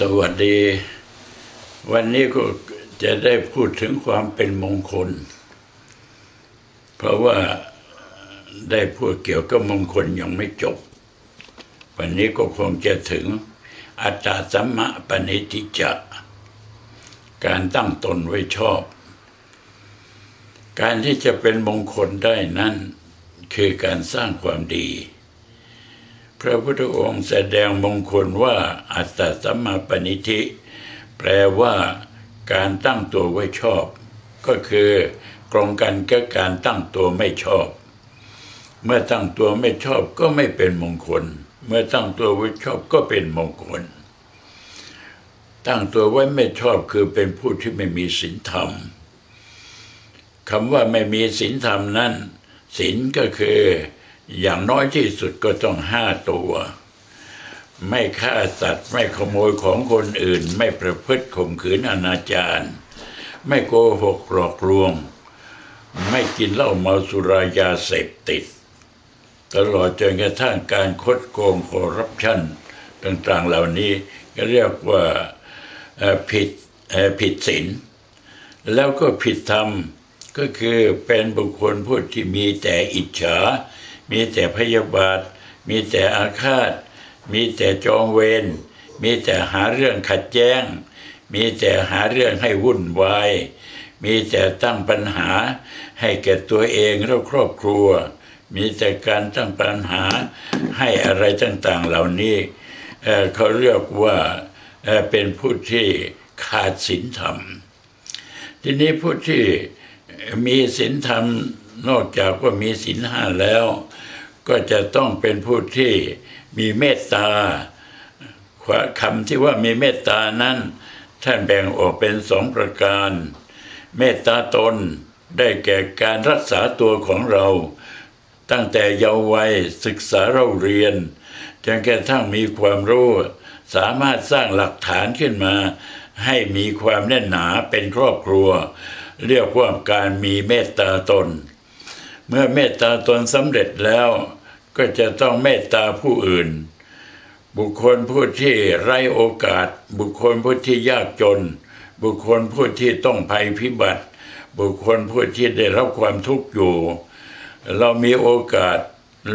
สวัสดี วันนี้ก็จะได้พูดถึงความเป็นมงคล เพราะว่าได้พูดเกี่ยวกับมงคลยังไม่จบ วันนี้ก็คงจะถึงอัตตาสัมมะปณิทิจะ การตั้งตนไว้ชอบ การที่จะเป็นมงคลได้นั้นคือการสร้างความดี พระพุทธองค์แสดงมงคลว่าอัตตาสัมมาปณิธิ แปลว่าการตั้งตัวไว้ชอบ ก็คือกรงกันกับการตั้งตัวไม่ชอบ เมื่อตั้งตัวไม่ชอบก็ไม่เป็นมงคล เมื่อตั้งตัวไว้ชอบก็เป็นมงคล ตั้งตัวไว้ไม่ชอบคือเป็นผู้ที่ไม่มีศีลธรรมคำว่าไม่มีศีลธรรมนั้นศีลก็คือ อย่างน้อยที่สุดก็ต้องห้าตัว ไม่ฆ่าสัตว์ ไม่ขโมยของคนอื่น ไม่ประพฤติข่มขืนอนาจารไม่โกหกหลอกลวง ไม่กินเหล้าเมาสุรายาเสพติด ตลอดจนกระทั่งการคดโกงคอร์รัปชันต่างๆเหล่านี้ก็เรียกว่าผิดผิดศีลแล้วก็ผิดธรรมก็คือเป็นบุคคลผู้ที่มีแต่อิจฉา มีแต่พยาบาท มีแต่อาฆาต มีแต่จองเวร มีแต่หาเรื่องขัดแย้ง มีแต่หาเรื่องให้วุ่นวาย มีแต่ตั้งปัญหาให้แก่ตัวเองและครอบครัว มีแต่การตั้งปัญหาให้อะไรต่างๆเหล่านี้เเขาเรียกว่าเป็นผู้ที่ขาดศีลธรรม ทีนี้ผู้ที่มีศีลธรรมนอกจากว่ามีศีลห้าแล้ว ก็จะต้องเป็นผู้ที่มีเมตตาคำที่ว่ามีเมตตานั้น ท่านแบ่งออกเป็นสองประการ เมตตาตนได้แก่การรักษาตัวของเรา ตั้งแต่เยาว์วัยศึกษาเราเรียนจนกระทั่งมีความรู้ สามารถสร้างหลักฐานขึ้นมา ให้มีความแน่นหนาเป็นครอบครัว เรียกว่าการมีเมตตาตน เมื่อเมตตาตนสำเร็จแล้วก็จะต้องเมตตาผู้อื่น บุคคลผู้ที่ไร้โอกาส บุคคลผู้ที่ยากจน บุคคลผู้ที่ต้องภัยพิบัติ บุคคลผู้ที่ได้รับความทุกข์อยู่ เรามีโอกาส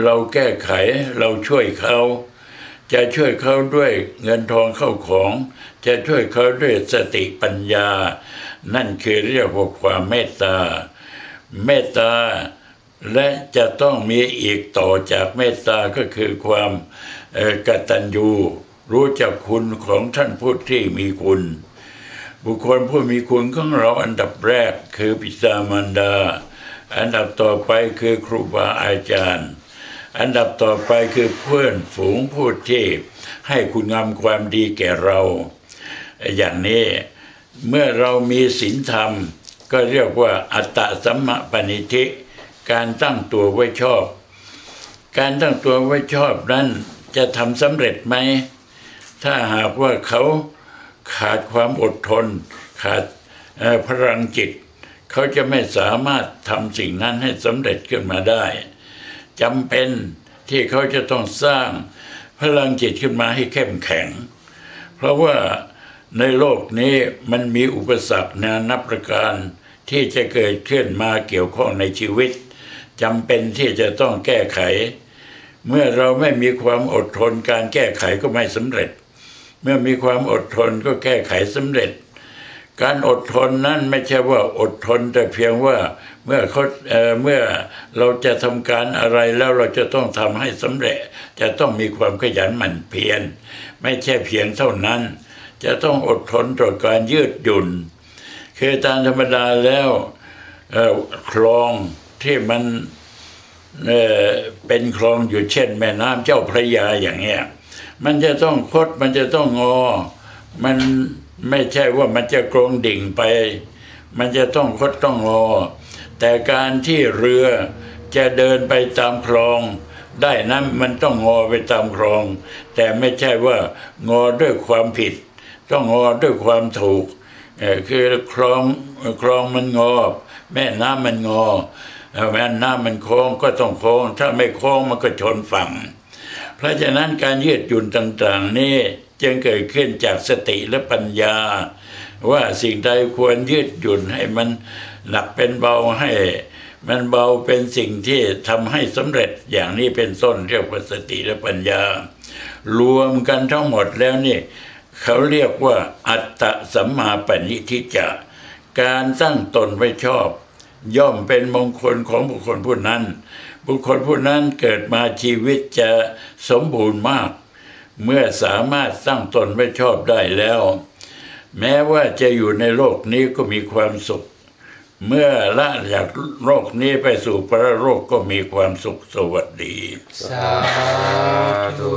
เราแก้ไขเราช่วยเขา จะช่วยเขาด้วยเงินทองเข้าของ จะช่วยเขาด้วยสติปัญญา นั่นคือเรียกว่าความเมตตา เมตตา และจะต้องมีอีกต่อจากเมตตาก็คือความกตัญญูรู้จักคุณของท่านผู้ที่มีคุณ บุคคลผู้มีคุณของเราอันดับแรกคือปิตามารดา อันดับต่อไปคือครูบาอาจารย์ อันดับต่อไปคือเพื่อนฝูงผู้ที่ให้คุณงามความดีแก่เรา อย่างนี้เมื่อเรามีศีลธรรมก็เรียกว่าอัตตสัมมปณิธิ การตั้งตัวไว้ชอบ การตั้งตัวไว้ชอบนั้นจะทำสำเร็จไหม ถ้าหากว่าเขาขาดความอดทน ขาดพลังจิต เขาจะไม่สามารถทำสิ่งนั้นให้สำเร็จขึ้นมาได้จำเป็นที่เขาจะต้องสร้างพลังจิตขึ้นมาให้เข้มแข็ง เพราะว่าในโลกนี้มันมีอุปสรรคนานับประการที่จะเกิดขึ้นมาเกี่ยวข้องในชีวิต จำเป็นที่จะต้องแก้ไข เมื่อเราไม่มีความอดทนการแก้ไขก็ไม่สำเร็จ เมื่อมีความอดทนก็แก้ไขสำเร็จ การอดทนนั้นไม่ใช่ว่าอดทนแต่เพียงว่าเมื่อเขาเเมื่อเราจะทำการอะไรแล้วเราจะต้องทำให้สำเร็จ จะต้องมีความขยันหมั่นเพียรไม่ใช่เพียงเท่านั้น จะต้องอดทนต่อการยืดหยุ่นคือตามธรรมดาแล้วคลอง ที่มันเเป็นคลองอยู่เช่น แม่น้ำเจ้าพระยาอย่างเงี้ย มันจะต้องคดมันจะต้องงอ มันไม่ใช่ว่ามันจะกลงดิ่งไป มันจะต้องคดต้องงอ แต่การที่เรือจะเดินไปตามคลองได้นั้นมันต้องงอไปตามคลอง แต่ไม่ใช่ว่างอด้วยความผิด ต้องงอด้วยความถูกคือคลองคลองมันงอ แม่น้ำมันงอ แม่น้ำมันโค้งก็ต้องโค้ง ถ้าไม่โค้งมันก็ชนฝั่ง เพราะฉะนั้นการยืดหยุ่นต่างๆ นี่จึงเกิดขึ้นจากสติและปัญญา ว่าสิ่งใดควรยืดหยุ่นให้มันหนักเป็นเบาให้ มันเบาเป็นสิ่งที่ทำให้สำเร็จอย่างนี้เป็นต้นเรียกว่าสติและปัญญา รวมกันทั้งหมดแล้วนี่เขาเรียกว่าอัตตสัมมาปณิทิจะ การตั้งตนไว้ชอบ ย่อมเป็นมงคลของบุคคลผู้นั้น บุคคลผู้นั้นเกิดมาชีวิตจะสมบูรณ์มาก เมื่อสามารถตั้างตนไว้ชอบได้แล้ว แม้ว่าจะอยู่ในโลกนี้ก็มีความสุข เมื่อละจากโลกนี้ไปสู่พระโลกก็มีความสุขสวัสดี สาธุ